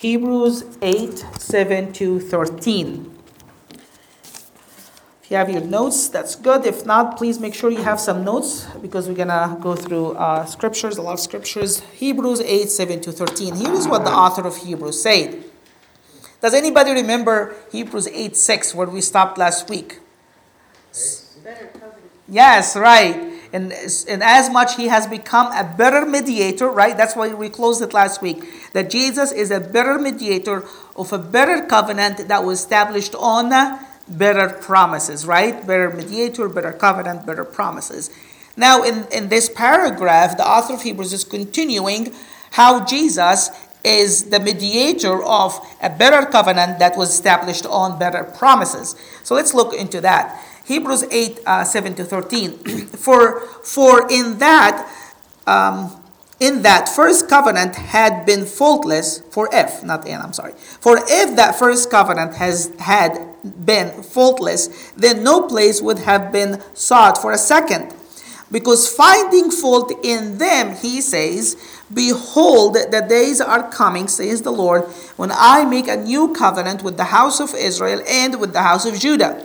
Hebrews 8 7 to 13. If you have your notes, that's good. If not, please make sure you have some notes because we're going to go through uh, scriptures, a lot of scriptures. Hebrews 8 7 to 13. Here is what the author of Hebrews said. Does anybody remember Hebrews 8 6, where we stopped last week? Yes, right. And, and as much he has become a better mediator, right? That's why we closed it last week. That Jesus is a better mediator of a better covenant that was established on better promises, right? Better mediator, better covenant, better promises. Now, in, in this paragraph, the author of Hebrews is continuing how Jesus is the mediator of a better covenant that was established on better promises. So let's look into that. Hebrews 8 uh, 7 to 13. for, for in that, um, in that first covenant had been faultless for if not in i'm sorry. For if that first covenant has had been faultless then no place would have been sought for a second. Because finding fault in them he says behold the days are coming says the lord when i make a new covenant with the house of israel and with the house of judah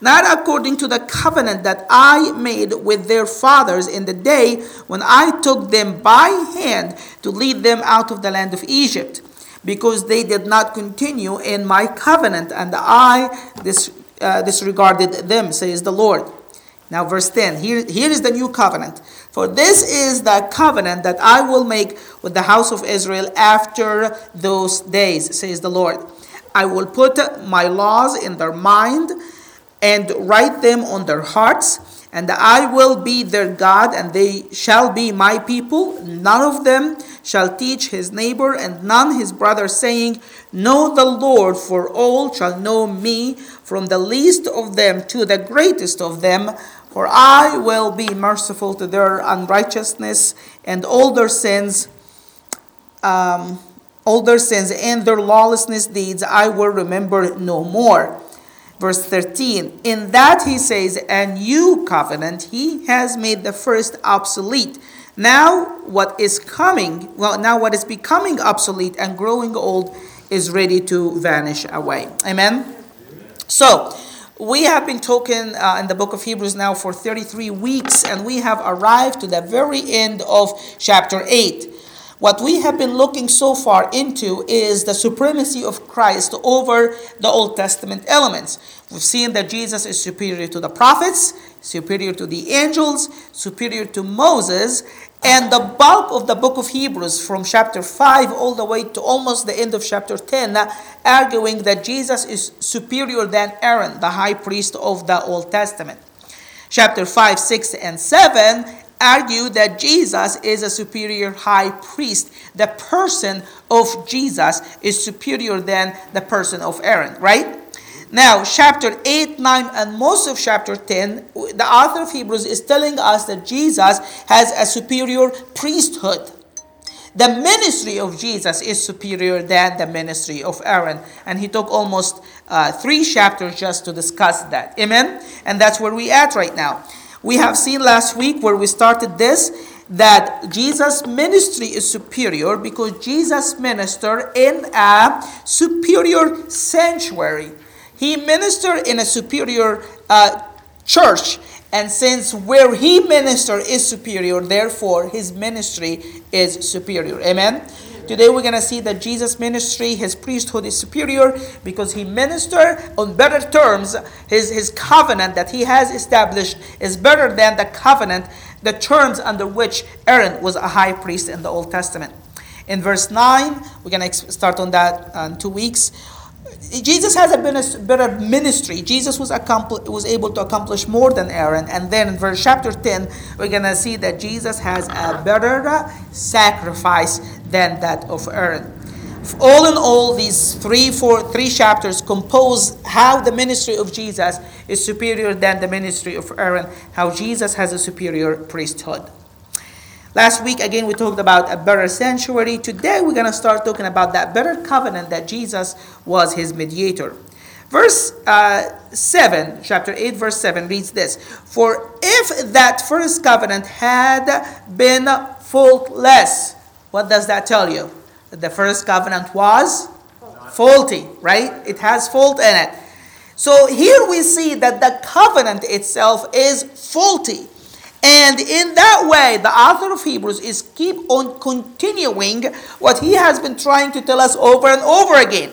not according to the covenant that I made with their fathers in the day when I took them by hand to lead them out of the land of Egypt, because they did not continue in my covenant, and I dis, uh, disregarded them, says the Lord. Now, verse 10 here, here is the new covenant. For this is the covenant that I will make with the house of Israel after those days, says the Lord. I will put my laws in their mind and write them on their hearts. And I will be their God, and they shall be my people. None of them shall teach his neighbor, and none his brother, saying, Know the Lord, for all shall know me, from the least of them to the greatest of them. For I will be merciful to their unrighteousness, and all their sins. Um, all their sins and their lawlessness deeds I will remember no more. Verse 13, in that he says, a new covenant, he has made the first obsolete. Now, what is coming, well, now what is becoming obsolete and growing old is ready to vanish away. Amen? So, we have been talking uh, in the book of Hebrews now for 33 weeks, and we have arrived to the very end of chapter 8. What we have been looking so far into is the supremacy of Christ over the Old Testament elements. We've seen that Jesus is superior to the prophets, superior to the angels, superior to Moses, and the bulk of the book of Hebrews from chapter 5 all the way to almost the end of chapter 10 arguing that Jesus is superior than Aaron, the high priest of the Old Testament. Chapter 5, 6, and 7 argue that Jesus is a superior high priest. The person of Jesus is superior than the person of Aaron, right? Now, chapter 8, 9, and most of chapter 10, the author of Hebrews is telling us that Jesus has a superior priesthood. The ministry of Jesus is superior than the ministry of Aaron. And he took almost uh, three chapters just to discuss that. Amen? And that's where we at right now. We have seen last week where we started this that Jesus' ministry is superior because Jesus ministered in a superior sanctuary. He ministered in a superior uh, church. And since where he ministered is superior, therefore his ministry is superior. Amen? Today we're going to see that Jesus' ministry, his priesthood is superior because he ministered on better terms. His, his covenant that he has established is better than the covenant, the terms under which Aaron was a high priest in the Old Testament. In verse 9, we're going to start on that uh, in two weeks. Jesus has a better ministry. Jesus was, accompli- was able to accomplish more than Aaron. And then in verse chapter 10, we're going to see that Jesus has a better sacrifice than that of Aaron. All in all, these three, four, three chapters compose how the ministry of Jesus is superior than the ministry of Aaron, how Jesus has a superior priesthood. Last week, again, we talked about a better sanctuary. Today, we're going to start talking about that better covenant that Jesus was his mediator. Verse uh, 7, chapter 8, verse 7 reads this For if that first covenant had been faultless, what does that tell you? The first covenant was Faulty, right? It has fault in it. So here we see that the covenant itself is faulty. And in that way, the author of Hebrews is keep on continuing what he has been trying to tell us over and over again.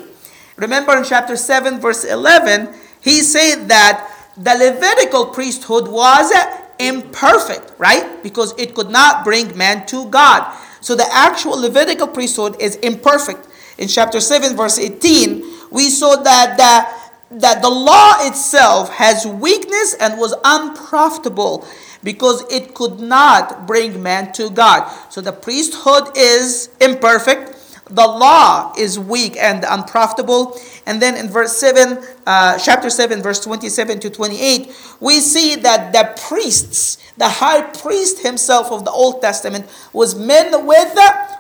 Remember in chapter 7, verse 11, he said that the Levitical priesthood was imperfect, right? Because it could not bring man to God. So the actual Levitical priesthood is imperfect. In chapter 7, verse 18, we saw that the, that the law itself has weakness and was unprofitable because it could not bring man to God. So the priesthood is imperfect the law is weak and unprofitable. And then in verse 7, uh, chapter 7, verse 27 to 28, we see that the priests, the high priest himself of the Old Testament, was men with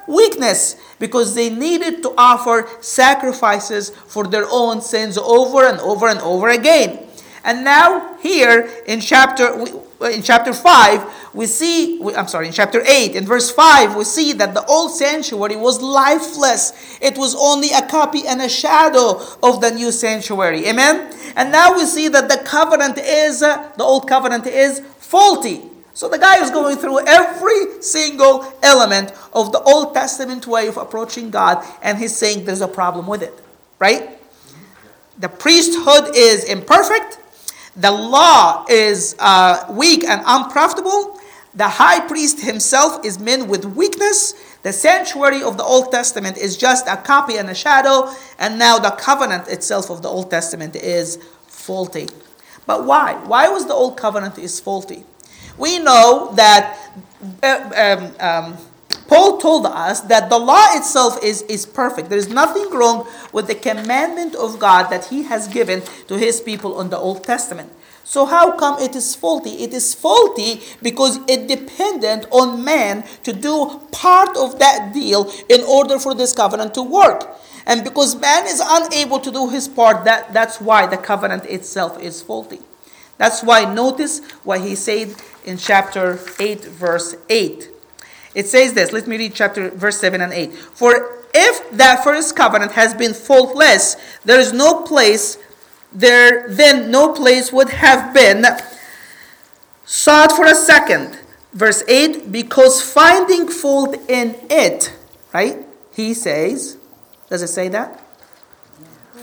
weakness because they needed to offer sacrifices for their own sins over and over and over again. And now, here in chapter, in chapter 5, we see, I'm sorry, in chapter 8, in verse 5, we see that the old sanctuary was lifeless. It was only a copy and a shadow of the new sanctuary. Amen? And now we see that the covenant is, uh, the old covenant is faulty. So the guy is going through every single element of the Old Testament way of approaching God, and he's saying there's a problem with it. Right? The priesthood is imperfect. The law is uh, weak and unprofitable. The high priest himself is men with weakness. The sanctuary of the Old Testament is just a copy and a shadow. And now the covenant itself of the Old Testament is faulty. But why? Why was the Old Covenant is faulty? We know that uh, um, um, Paul told us that the law itself is, is perfect. There is nothing wrong with the commandment of God that He has given to His people on the Old Testament. So, how come it is faulty? It is faulty because it depended on man to do part of that deal in order for this covenant to work. And because man is unable to do his part, that, that's why the covenant itself is faulty. That's why, notice what he said in chapter 8, verse 8. It says this. Let me read chapter verse 7 and 8. For if that first covenant has been faultless, there is no place there then no place would have been sought for a second. Verse 8, because finding fault in it, right? He says, does it say that?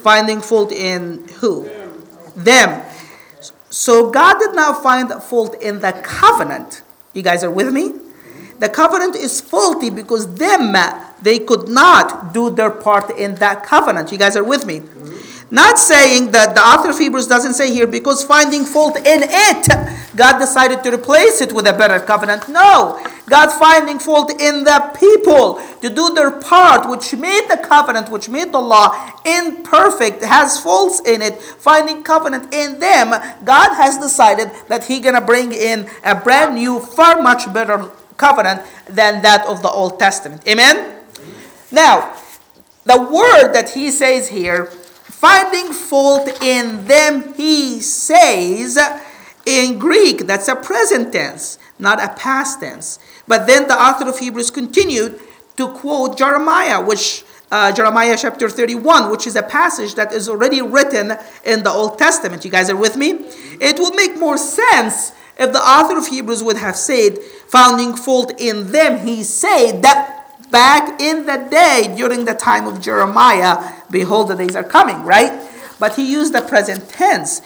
Finding fault in who? Them. So God did not find fault in the covenant. You guys are with me? The covenant is faulty because them they could not do their part in that covenant. You guys are with me? Not saying that the author of Hebrews doesn't say here because finding fault in it, God decided to replace it with a better covenant. No, God finding fault in the people to do their part, which made the covenant, which made the law imperfect, has faults in it, finding covenant in them. God has decided that He's gonna bring in a brand new, far much better covenant than that of the Old Testament. Amen? Now, the word that he says here, finding fault in them, he says in Greek, that's a present tense, not a past tense. But then the author of Hebrews continued to quote Jeremiah, which uh, Jeremiah chapter 31, which is a passage that is already written in the Old Testament. You guys are with me? It will make more sense if the author of Hebrews would have said, finding fault in them, he said that back in the day during the time of Jeremiah, behold, the days are coming, right? But he used the present tense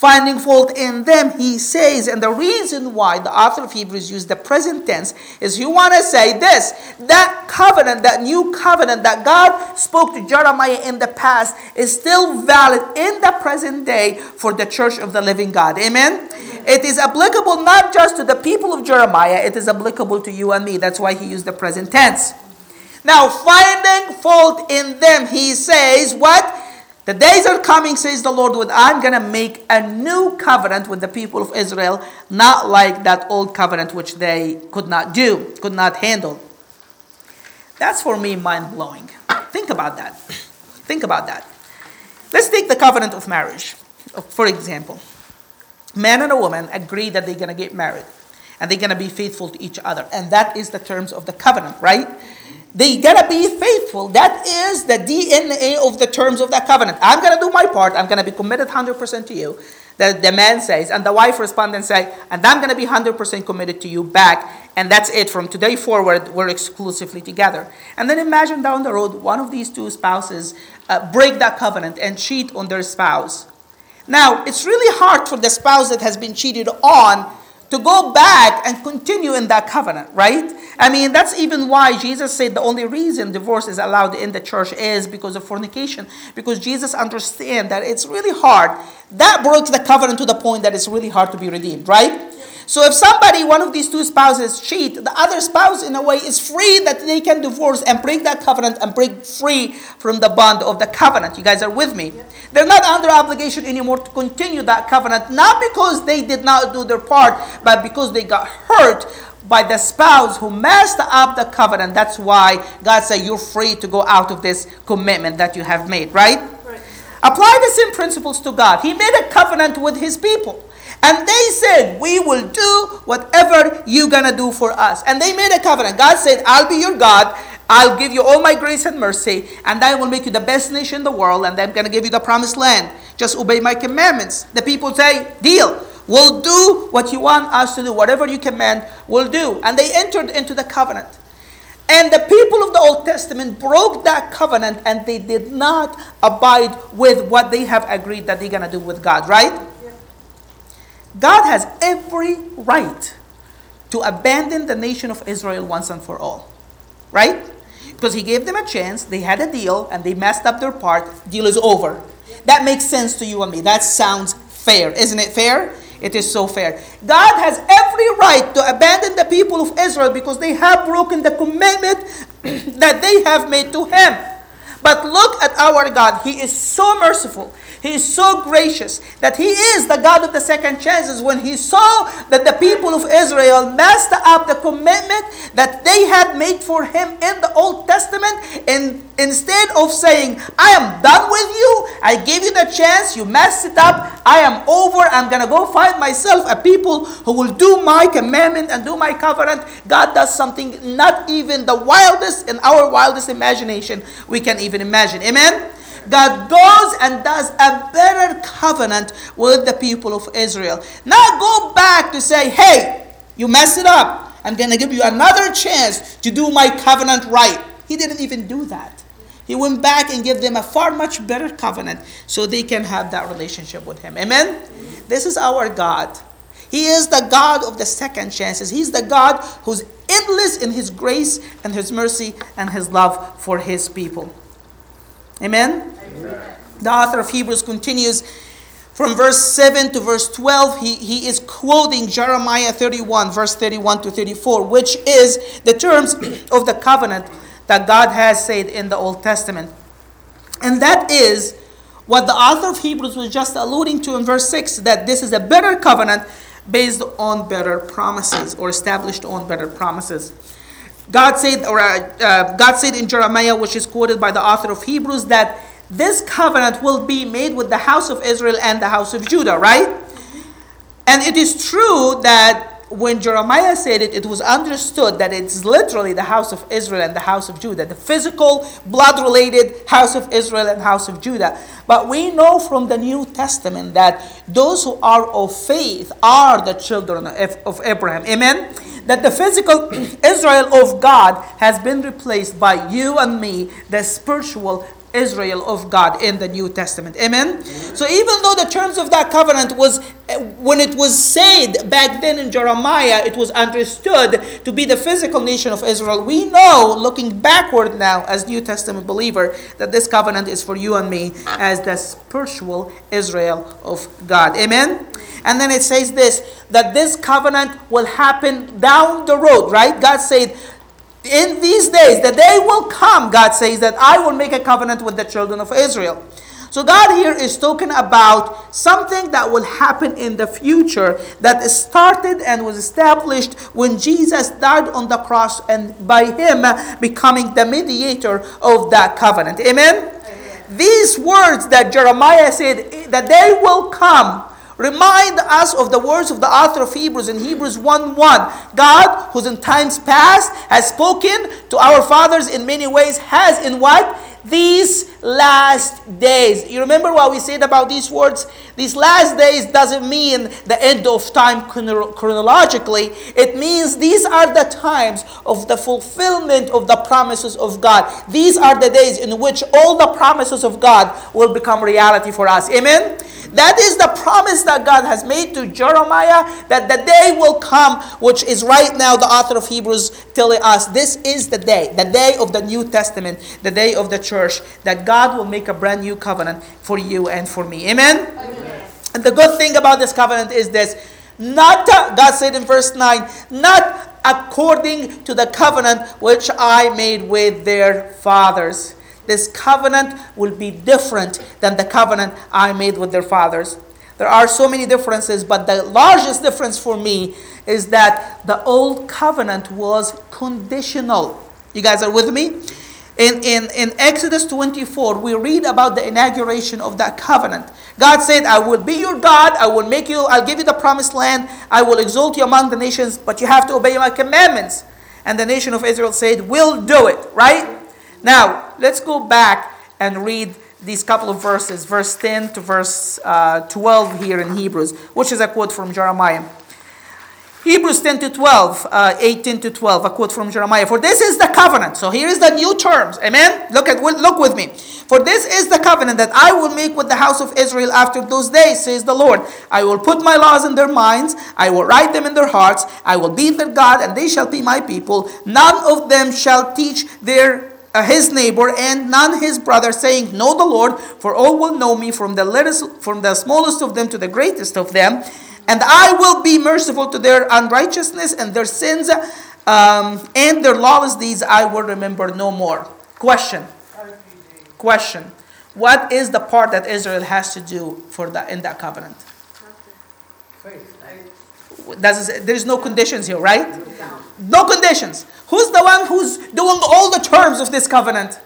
finding fault in them, he says, and the reason why the author of Hebrews used the present tense is you want to say this that covenant, that new covenant that God spoke to Jeremiah in the past is still valid in the present day for the church of the living God. Amen? It is applicable not just to the people of Jeremiah, it is applicable to you and me. That's why he used the present tense. Now, finding fault in them, he says, what? The days are coming, says the Lord, when I'm going to make a new covenant with the people of Israel, not like that old covenant which they could not do, could not handle. That's for me mind blowing. Think about that. Think about that. Let's take the covenant of marriage, for example. Man and a woman agree that they're going to get married and they're going to be faithful to each other. And that is the terms of the covenant, right? They gotta be faithful. That is the DNA of the terms of that covenant. I'm gonna do my part. I'm gonna be committed 100% to you. The, the man says, and the wife responds and say, and I'm gonna be 100% committed to you back. And that's it. From today forward, we're exclusively together. And then imagine down the road, one of these two spouses uh, break that covenant and cheat on their spouse. Now, it's really hard for the spouse that has been cheated on to go back and continue in that covenant, right? I mean, that's even why Jesus said the only reason divorce is allowed in the church is because of fornication, because Jesus understands that it's really hard. That breaks the covenant to the point that it's really hard to be redeemed, right? So if somebody, one of these two spouses cheat, the other spouse in a way is free that they can divorce and break that covenant and break free from the bond of the covenant. You guys are with me? They're not under obligation anymore to continue that covenant, not because they did not do their part, but because they got hurt by the spouse who messed up the covenant. That's why God said you're free to go out of this commitment that you have made, right? right. Apply the same principles to God. He made a covenant with his people. And they said, We will do whatever you're going to do for us. And they made a covenant. God said, I'll be your God. I'll give you all my grace and mercy. And I will make you the best nation in the world. And I'm going to give you the promised land. Just obey my commandments. The people say, Deal. We'll do what you want us to do. Whatever you command, we'll do. And they entered into the covenant. And the people of the Old Testament broke that covenant and they did not abide with what they have agreed that they're going to do with God, right? God has every right to abandon the nation of Israel once and for all. Right? Because he gave them a chance, they had a deal, and they messed up their part. Deal is over. That makes sense to you and me. That sounds fair. Isn't it fair? It is so fair. God has every right to abandon the people of Israel because they have broken the commitment that they have made to Him. But look at our God. He is so merciful. He is so gracious that He is the God of the second chances. When He saw that the people of Israel messed up the commitment that they had made for Him in the Old Testament, and instead of saying, I am done with you, I gave you the chance, you messed it up, I am over, I'm going to go find myself a people who will do my commandment and do my covenant, God does something not even the wildest in our wildest imagination we can even imagine. Amen? God goes and does a better covenant with the people of Israel. Now go back to say, hey, you messed it up. I'm going to give you another chance to do my covenant right. He didn't even do that. He went back and gave them a far much better covenant so they can have that relationship with Him. Amen? This is our God. He is the God of the second chances. He's the God who's endless in His grace and His mercy and His love for His people. Amen? Amen? The author of Hebrews continues from verse 7 to verse 12. He, he is quoting Jeremiah 31, verse 31 to 34, which is the terms of the covenant that God has said in the Old Testament. And that is what the author of Hebrews was just alluding to in verse 6 that this is a better covenant based on better promises or established on better promises. God said, or uh, uh, God said in Jeremiah, which is quoted by the author of Hebrews, that this covenant will be made with the house of Israel and the house of Judah, right? And it is true that when Jeremiah said it, it was understood that it's literally the house of Israel and the house of Judah, the physical, blood related house of Israel and house of Judah. But we know from the New Testament that those who are of faith are the children of Abraham. Amen? That the physical Israel of God has been replaced by you and me, the spiritual Israel of God in the New Testament. Amen? So even though the terms of that covenant was, eh, when it was said back then in Jeremiah, it was understood to be the physical nation of Israel. We know, looking backward now as New Testament believer, that this covenant is for you and me as the spiritual Israel of God. Amen? And then it says this, that this covenant will happen down the road, right? God said, in these days, the day will come, God says, that I will make a covenant with the children of Israel. So, God here is talking about something that will happen in the future that started and was established when Jesus died on the cross and by Him becoming the mediator of that covenant. Amen? Amen. These words that Jeremiah said, that they will come remind us of the words of the author of Hebrews in Hebrews 1 1. God, who's in times past has spoken to our fathers in many ways, has in what? these last days. You remember what we said about these words? These last days doesn't mean the end of time chronologically. It means these are the times of the fulfillment of the promises of God. These are the days in which all the promises of God will become reality for us. Amen? That is the promise that God has made to Jeremiah that the day will come, which is right now the author of Hebrews telling us this is the day, the day of the New Testament, the day of the church, that God will make a brand new covenant for you and for me. Amen? Amen. And the good thing about this covenant is this not, uh, God said in verse 9, not according to the covenant which I made with their fathers this covenant will be different than the covenant I made with their fathers. There are so many differences, but the largest difference for me is that the old covenant was conditional. You guys are with me? In, in, in Exodus 24, we read about the inauguration of that covenant. God said, I will be your God, I will make you, I'll give you the promised land, I will exalt you among the nations, but you have to obey my commandments. And the nation of Israel said, We'll do it, right? Now, let's go back and read these couple of verses, verse 10 to verse uh, 12 here in Hebrews, which is a quote from Jeremiah. Hebrews 10 to 12, uh, 18 to 12, a quote from Jeremiah. For this is the covenant. So here is the new terms. Amen. Look at look with me. For this is the covenant that I will make with the house of Israel after those days, says the Lord. I will put my laws in their minds, I will write them in their hearts, I will be their God, and they shall be my people. None of them shall teach their uh, his neighbor and none his brother, saying, Know the Lord, for all will know me, from the littlest, from the smallest of them to the greatest of them. And I will be merciful to their unrighteousness and their sins, um, and their lawless deeds I will remember no more. Question. Question. What is the part that Israel has to do for that in that covenant? Faith. Does, there's no conditions here, right? No conditions. Who's the one who's doing all the terms of this covenant?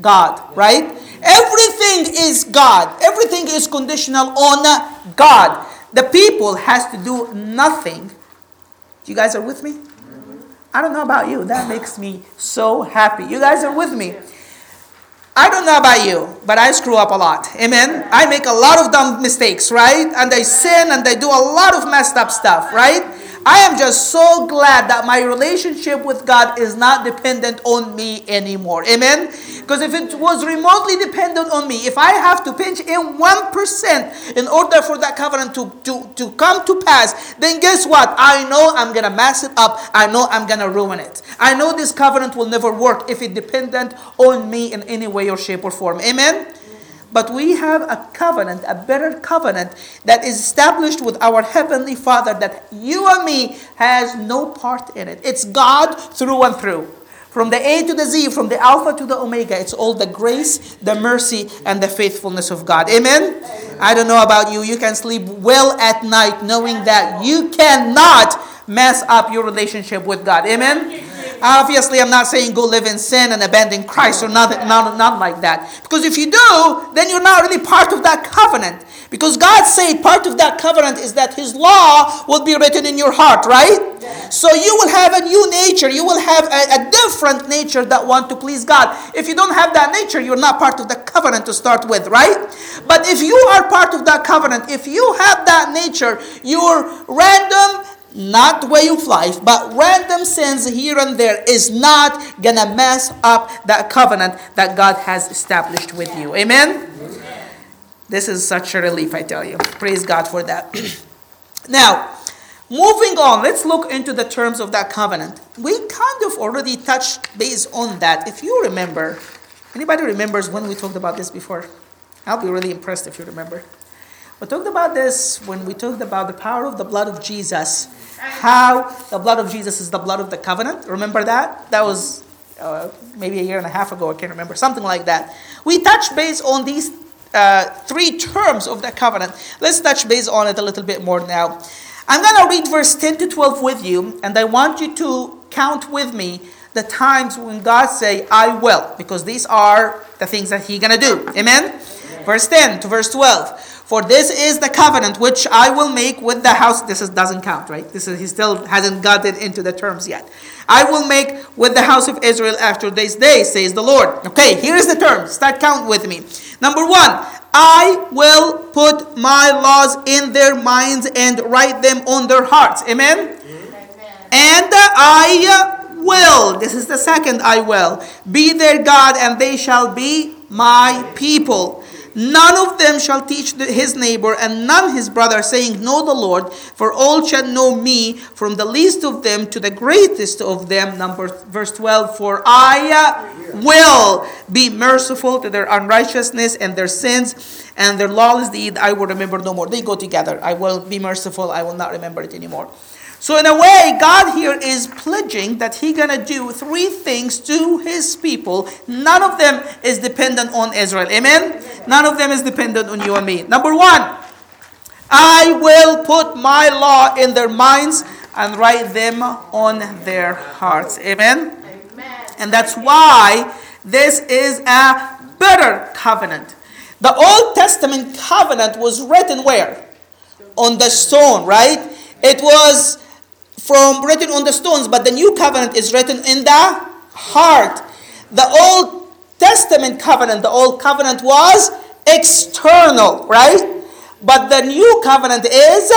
God, right? Everything is God. Everything is conditional on God. The people has to do nothing. You guys are with me? I don't know about you. That makes me so happy. You guys are with me. I don't know about you, but I screw up a lot. Amen. I make a lot of dumb mistakes, right? And I sin and I do a lot of messed up stuff, right? I am just so glad that my relationship with God is not dependent on me anymore. Amen? Because if it was remotely dependent on me, if I have to pinch in 1% in order for that covenant to, to, to come to pass, then guess what? I know I'm going to mess it up. I know I'm going to ruin it. I know this covenant will never work if it dependent on me in any way or shape or form. Amen? But we have a covenant, a better covenant that is established with our Heavenly Father that you and me has no part in it. It's God through and through. From the A to the Z, from the Alpha to the Omega, it's all the grace, the mercy, and the faithfulness of God. Amen? I don't know about you. You can sleep well at night knowing that you cannot mess up your relationship with God. Amen? Obviously, I'm not saying go live in sin and abandon Christ or nothing, not, not like that. Because if you do, then you're not really part of that covenant. Because God said part of that covenant is that His law will be written in your heart, right? So you will have a new nature. You will have a, a different nature that want to please God. If you don't have that nature, you're not part of the covenant to start with, right? But if you are part of that covenant, if you have that nature, your random not way of life, but random sins here and there is not gonna mess up that covenant that God has established with you. Amen? Amen. This is such a relief, I tell you. Praise God for that. now, moving on, let's look into the terms of that covenant. We kind of already touched base on that. If you remember, anybody remembers when we talked about this before? I'll be really impressed if you remember. We talked about this when we talked about the power of the blood of Jesus how the blood of Jesus is the blood of the covenant. Remember that? That was uh, maybe a year and a half ago, I can't remember, something like that. We touched base on these uh, three terms of the covenant. Let's touch base on it a little bit more now. I'm going to read verse 10 to 12 with you, and I want you to count with me the times when God say, I will, because these are the things that He's going to do. Amen? Verse 10 to verse 12. For this is the covenant which I will make with the house. This is, doesn't count, right? This is he still hasn't gotten into the terms yet. I will make with the house of Israel after this day, says the Lord. Okay, here's the terms. Start count with me. Number one, I will put my laws in their minds and write them on their hearts. Amen? Amen. And I will, this is the second I will, be their God and they shall be my people. None of them shall teach his neighbor and none his brother, saying, Know the Lord, for all shall know me, from the least of them to the greatest of them. Number verse 12, for I will be merciful to their unrighteousness and their sins and their lawless deed I will remember no more. They go together. I will be merciful, I will not remember it anymore. So in a way, God here is pledging that He's gonna do three things to His people. None of them is dependent on Israel. Amen? None of them is dependent on you and me. Number one, I will put my law in their minds and write them on their hearts. Amen? Amen. And that's why this is a better covenant. The Old Testament covenant was written where? On the stone, right? It was from written on the stones, but the new covenant is written in the heart. The Old Testament covenant, the Old covenant was external, right? But the new covenant is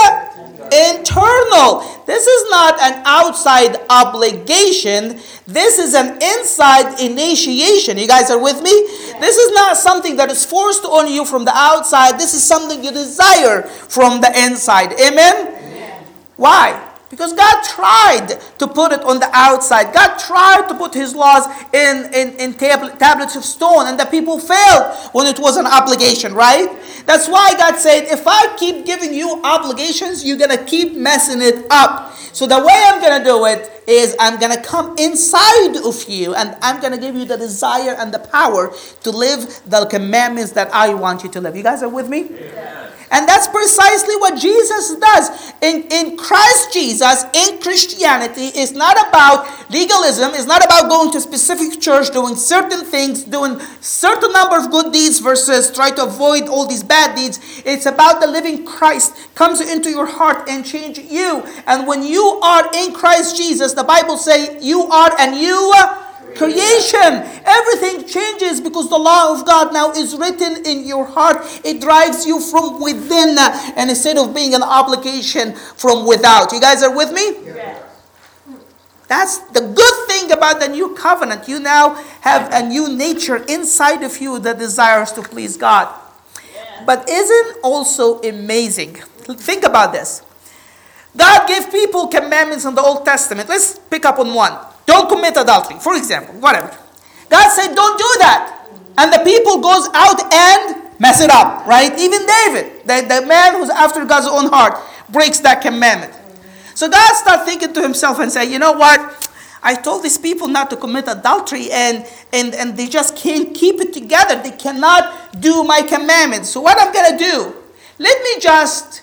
internal. This is not an outside obligation. This is an inside initiation. You guys are with me? This is not something that is forced on you from the outside. This is something you desire from the inside. Amen? Amen. Why? Because God tried to put it on the outside. God tried to put His laws in, in, in tab- tablets of stone, and the people failed when it was an obligation, right? That's why God said, if I keep giving you obligations, you're going to keep messing it up. So the way I'm going to do it is I'm going to come inside of you, and I'm going to give you the desire and the power to live the commandments that I want you to live. You guys are with me? And that's precisely what Jesus does. In, in Christ Jesus, in Christianity, it's not about legalism, it's not about going to a specific church, doing certain things, doing certain number of good deeds versus try to avoid all these bad deeds. It's about the living Christ comes into your heart and change you. And when you are in Christ Jesus, the Bible say you are a new creation. Everything changes because the law of God now is written in your heart. It drives you from within uh, and instead of being an obligation from without. You guys are with me? Yeah. That's the good thing about the new covenant. You now have a new nature inside of you that desires to please God. But isn't also amazing? Think about this. God gave people commandments in the Old Testament. Let's pick up on one. Don't commit adultery, for example, whatever. God said, don't do that. And the people goes out and mess it up, right? Even David, the, the man who's after God's own heart, breaks that commandment. So God started thinking to himself and say, you know what? I told these people not to commit adultery and, and, and they just can't keep it together. They cannot do my commandments. So what I'm going to do, let me just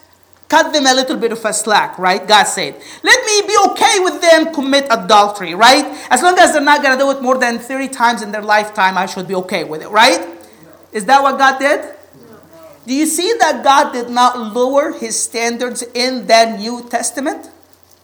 cut them a little bit of a slack, right? God said, let me be okay with them commit adultery, right? As long as they're not going to do it more than 30 times in their lifetime, I should be okay with it, right? Is that what God did? Do you see that God did not lower his standards in the New Testament?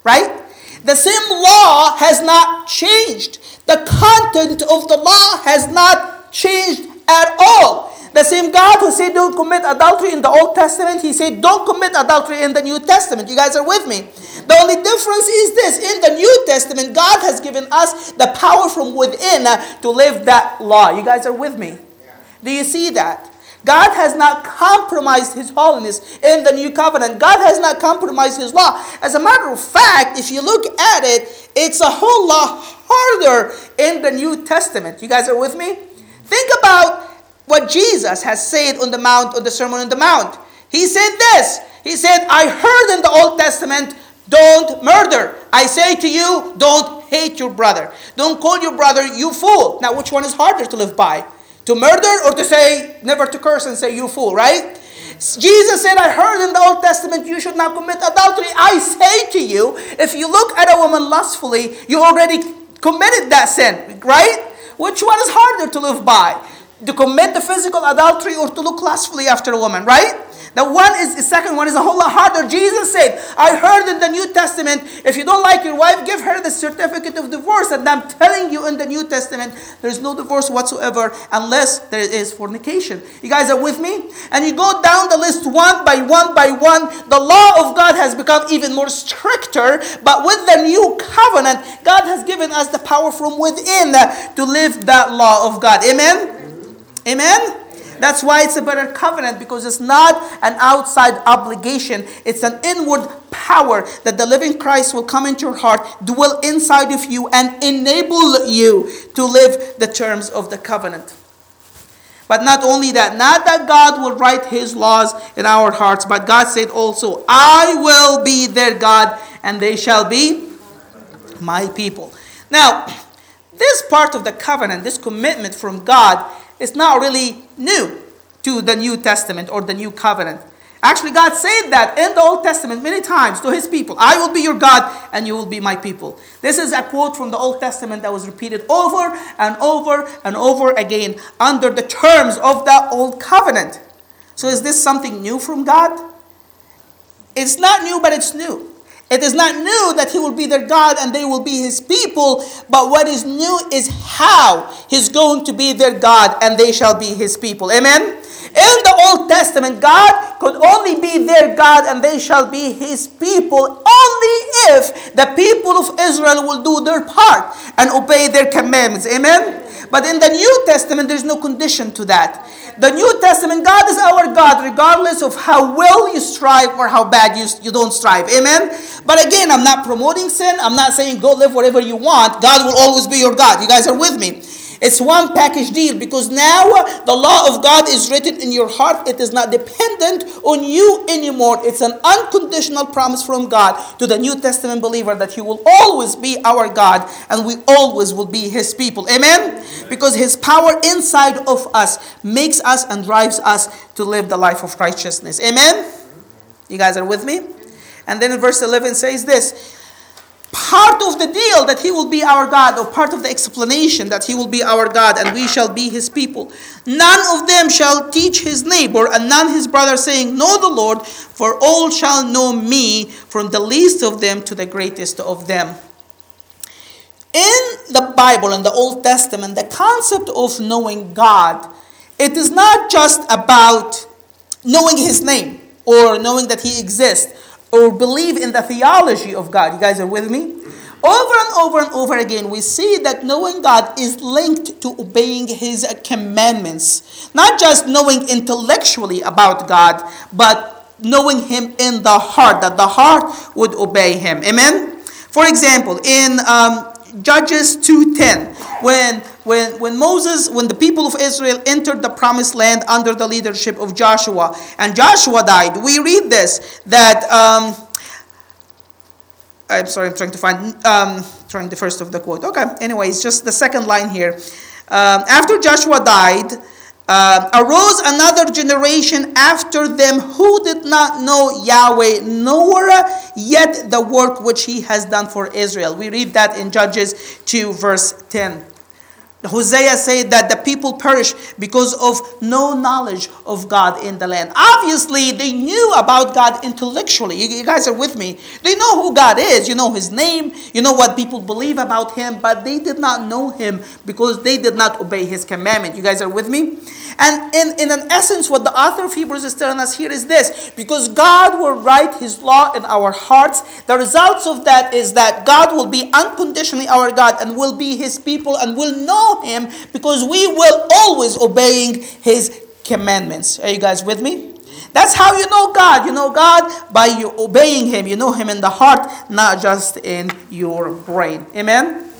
Right? The same law has not changed. The content of the law has not changed at all. The same God who said don't commit adultery in the Old Testament, he said don't commit adultery in the New Testament. You guys are with me? The only difference is this in the New Testament, God has given us the power from within uh, to live that law. You guys are with me? Do you see that? God has not compromised his holiness in the new covenant. God has not compromised his law. As a matter of fact, if you look at it, it's a whole lot harder in the New Testament. You guys are with me? Think about what Jesus has said on the Mount, on the Sermon on the Mount. He said this. He said, I heard in the Old Testament, don't murder. I say to you, don't hate your brother. Don't call your brother you fool. Now, which one is harder to live by? To murder or to say, never to curse and say you fool, right? Jesus said, I heard in the Old Testament you should not commit adultery. I say to you, if you look at a woman lustfully, you already committed that sin, right? Which one is harder to live by? To commit the physical adultery or to look lustfully after a woman, right? The one is the second one is a whole lot harder. Jesus said, I heard in the New Testament, if you don't like your wife, give her the certificate of divorce. And I'm telling you in the New Testament, there's no divorce whatsoever unless there is fornication. You guys are with me? And you go down the list one by one by one. The law of God has become even more stricter, but with the new covenant, God has given us the power from within to live that law of God. Amen? Amen? That's why it's a better covenant because it's not an outside obligation, it's an inward power that the living Christ will come into your heart, dwell inside of you, and enable you to live the terms of the covenant. But not only that, not that God will write his laws in our hearts, but God said also, I will be their God, and they shall be my people. Now, this part of the covenant, this commitment from God, is not really new to the New Testament or the New Covenant. Actually, God said that in the Old Testament many times to his people I will be your God and you will be my people. This is a quote from the Old Testament that was repeated over and over and over again under the terms of the Old Covenant. So, is this something new from God? It's not new, but it's new. It is not new that he will be their God and they will be his people, but what is new is how he's going to be their God and they shall be his people. Amen? In the Old Testament, God could only be their God and they shall be his people only if the people of Israel will do their part and obey their commandments. Amen? But in the New Testament, there's no condition to that. The New Testament, God is our God, regardless of how well you strive or how bad you, you don't strive. Amen? But again, I'm not promoting sin. I'm not saying go live whatever you want. God will always be your God. You guys are with me. It's one package deal because now the law of God is written in your heart. It is not dependent on you anymore. It's an unconditional promise from God to the New Testament believer that He will always be our God and we always will be His people. Amen? Because His power inside of us makes us and drives us to live the life of righteousness. Amen? You guys are with me? And then in verse 11 says this part of the deal that he will be our God, or part of the explanation that he will be our God and we shall be his people. None of them shall teach his neighbor and none his brother, saying, Know the Lord, for all shall know me, from the least of them to the greatest of them. In the Bible, in the Old Testament, the concept of knowing God, it is not just about knowing his name or knowing that he exists or believe in the theology of God. You guys are with me? Over and over and over again, we see that knowing God is linked to obeying His commandments. Not just knowing intellectually about God, but knowing Him in the heart, that the heart would obey Him. Amen? For example, in um, Judges 2.10, when, when, when Moses, when the people of Israel entered the promised land under the leadership of Joshua, and Joshua died, we read this, that... Um, I'm sorry, I'm trying to find, um, trying the first of the quote. Okay, anyways, just the second line here. Um, after Joshua died, uh, arose another generation after them who did not know Yahweh, nor yet the work which he has done for Israel. We read that in Judges 2, verse 10. Hosea said that the people perish because of no knowledge of God in the land. Obviously, they knew about God intellectually. You, guys are with me. They know who God is. You know his name. You know what people believe about him, but they did not know him because they did not obey his commandment. You guys are with me? And in, in an essence, what the author of Hebrews is telling us here is this because God will write his law in our hearts, the results of that is that God will be unconditionally our God and will be his people and will know him because we will always obeying his commandments. Are you guys with me? That's how you know God. You know God by you obeying him. You know him in the heart, not just in your brain. Amen.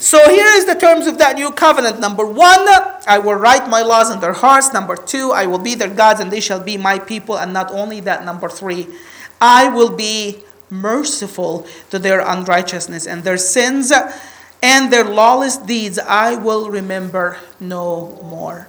So here is the terms of that new covenant. Number one, I will write my laws in their hearts. Number two, I will be their gods and they shall be my people. And not only that, number three, I will be merciful to their unrighteousness and their sins and their lawless deeds I will remember no more.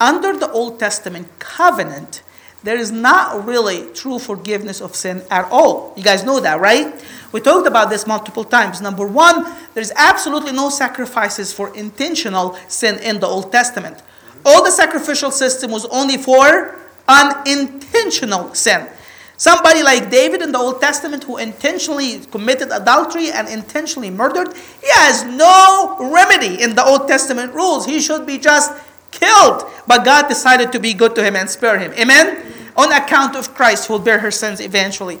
Under the Old Testament covenant, there is not really true forgiveness of sin at all. You guys know that, right? We talked about this multiple times. Number one, there's absolutely no sacrifices for intentional sin in the Old Testament. All the sacrificial system was only for unintentional sin. Somebody like David in the Old Testament who intentionally committed adultery and intentionally murdered, he has no remedy in the Old Testament rules. He should be just killed. But God decided to be good to him and spare him. Amen? On account of Christ, who will bear her sins eventually.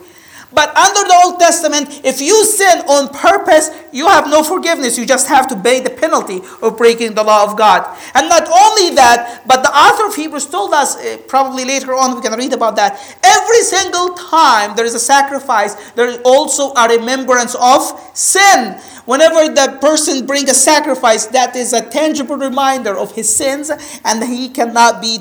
But under the Old Testament, if you sin on purpose, you have no forgiveness. You just have to pay the penalty of breaking the law of God. And not only that, but the author of Hebrews told us, uh, probably later on we can read about that. Every single time there is a sacrifice, there is also a remembrance of sin. Whenever the person brings a sacrifice, that is a tangible reminder of his sins, and he cannot be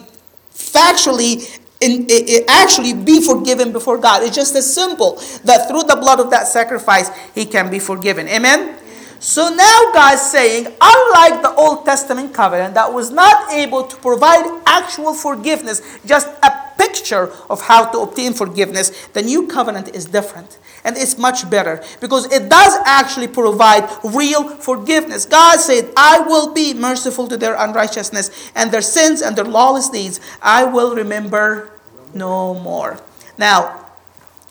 factually in, it, actually be forgiven before God. It's just as simple that through the blood of that sacrifice, he can be forgiven. Amen? So now God's saying, unlike the Old Testament covenant that was not able to provide actual forgiveness, just a picture of how to obtain forgiveness, the new covenant is different. And it's much better because it does actually provide real forgiveness. God said, I will be merciful to their unrighteousness and their sins and their lawless deeds. I will remember no more. Now,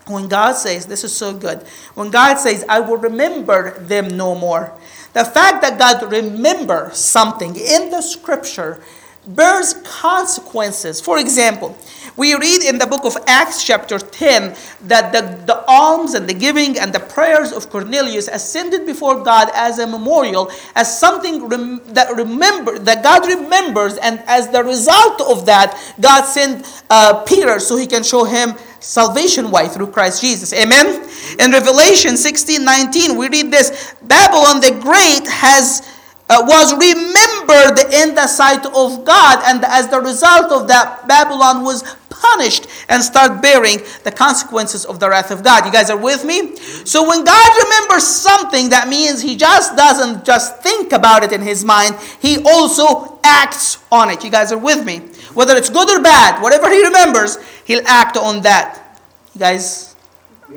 when God says, this is so good, when God says, I will remember them no more, the fact that God remembers something in the scripture bears consequences. For example, we read in the book of Acts, chapter 10, that the, the alms and the giving and the prayers of Cornelius ascended before God as a memorial, as something rem- that remember that God remembers, and as the result of that, God sent uh, Peter so he can show him salvation way through Christ Jesus. Amen. In Revelation 16 19, we read this Babylon the Great has uh, was remembered in the sight of God, and as the result of that, Babylon was punished and start bearing the consequences of the wrath of God. You guys are with me? So when God remembers something, that means He just doesn't just think about it in His mind, He also acts on it. You guys are with me? Whether it's good or bad, whatever He remembers, He'll act on that. You guys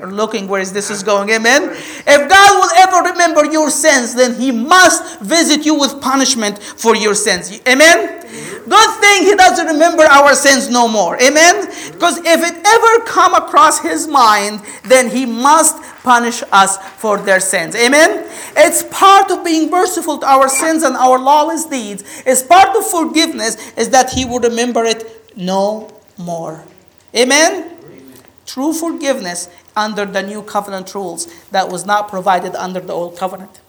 are looking where this is going. Amen. If God will ever remember your sins, then He must visit you with punishment for your sins. Amen. Good thing He doesn't remember our sins no more. Amen. Because if it ever come across His mind, then He must punish us for their sins. Amen. It's part of being merciful to our sins and our lawless deeds. It's part of forgiveness is that He will remember it no more. Amen. True forgiveness under the new covenant rules that was not provided under the old covenant.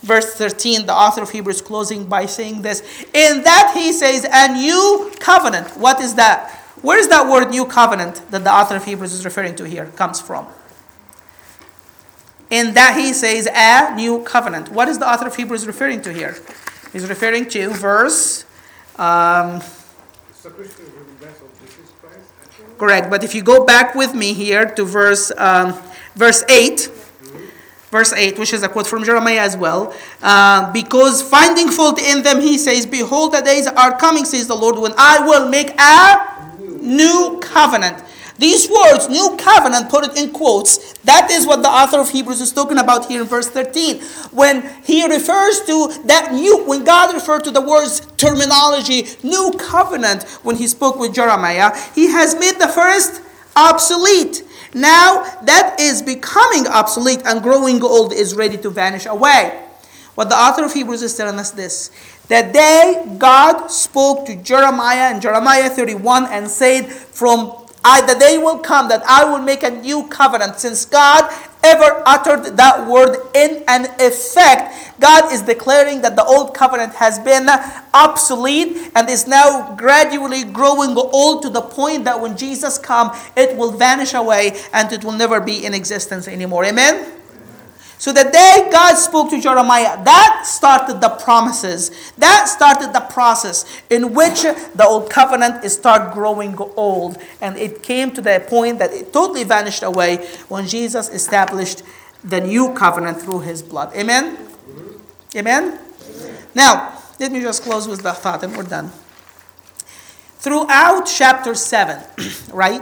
Verse 13, the author of Hebrews closing by saying this. In that he says, a new covenant. What is that? Where is that word new covenant that the author of Hebrews is referring to here comes from? In that he says, a new covenant. What is the author of Hebrews referring to here? He's referring to verse. Um, Correct. But if you go back with me here to verse um, verse eight, verse eight, which is a quote from Jeremiah as well, uh, because finding fault in them, he says, "Behold, the days are coming," says the Lord, "when I will make a new covenant." These words, new covenant, put it in quotes. That is what the author of Hebrews is talking about here in verse 13. When he refers to that new, when God referred to the words terminology, new covenant, when he spoke with Jeremiah, he has made the first obsolete. Now that is becoming obsolete and growing old is ready to vanish away. What the author of Hebrews is telling us this that day God spoke to Jeremiah in Jeremiah 31 and said, From I, the day will come that I will make a new covenant. Since God ever uttered that word in an effect, God is declaring that the old covenant has been obsolete and is now gradually growing old to the point that when Jesus comes, it will vanish away and it will never be in existence anymore. Amen? So the day God spoke to Jeremiah, that started the promises. That started the process in which the old covenant started growing old. And it came to the point that it totally vanished away when Jesus established the new covenant through his blood. Amen? Amen? Now, let me just close with the thought and we're done. Throughout chapter 7, right?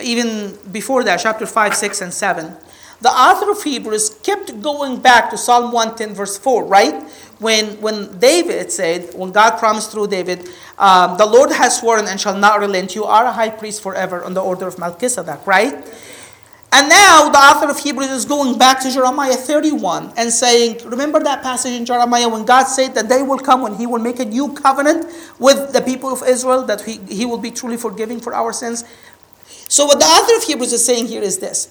Even before that, chapter 5, 6, and 7 the author of Hebrews kept going back to Psalm 110, verse 4, right? When, when David said, when God promised through David, um, the Lord has sworn and shall not relent, you are a high priest forever on the order of Melchizedek, right? And now the author of Hebrews is going back to Jeremiah 31 and saying, Remember that passage in Jeremiah when God said that day will come when He will make a new covenant with the people of Israel, that He, he will be truly forgiving for our sins? So, what the author of Hebrews is saying here is this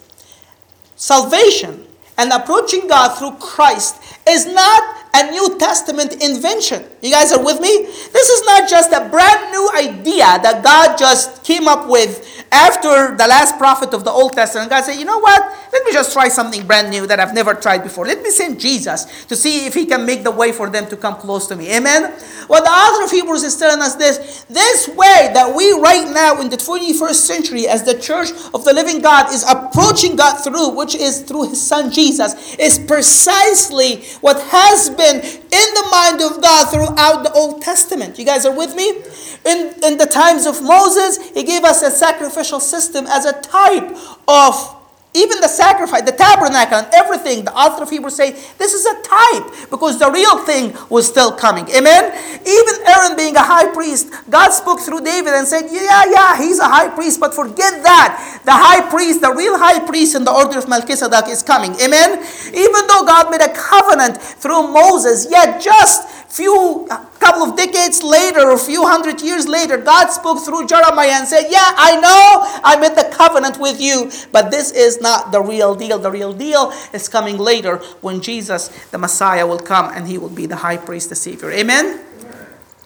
salvation and approaching God through Christ is not a New Testament invention. You guys are with me? This is not just a brand new idea that God just came up with after the last prophet of the Old Testament. God said, you know what? Let me just try something brand new that I've never tried before. Let me send Jesus to see if he can make the way for them to come close to me. Amen? Well, the author of Hebrews is telling us this. This way that we right now in the 21st century as the church of the living God is approaching God through, which is through his son Jesus, is precisely what has been in the mind of God throughout the Old Testament. You guys are with me? In, in the times of Moses, he gave us a sacrificial system as a type of even the sacrifice, the tabernacle, and everything, the author of Hebrews say this is a type because the real thing was still coming. Amen. Even Aaron being a high priest, God spoke through David and said, "Yeah, yeah, he's a high priest, but forget that. The high priest, the real high priest in the order of Melchizedek, is coming." Amen. Even though God made a covenant through Moses, yet just few couple of decades later a few hundred years later god spoke through jeremiah and said yeah i know. I made the covenant with you. But this is not the real deal. The real deal is coming later when jesus the messiah will come and he will be the high priest the savior. Amen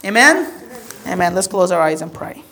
amen? Amen, amen. let's close our eyes and pray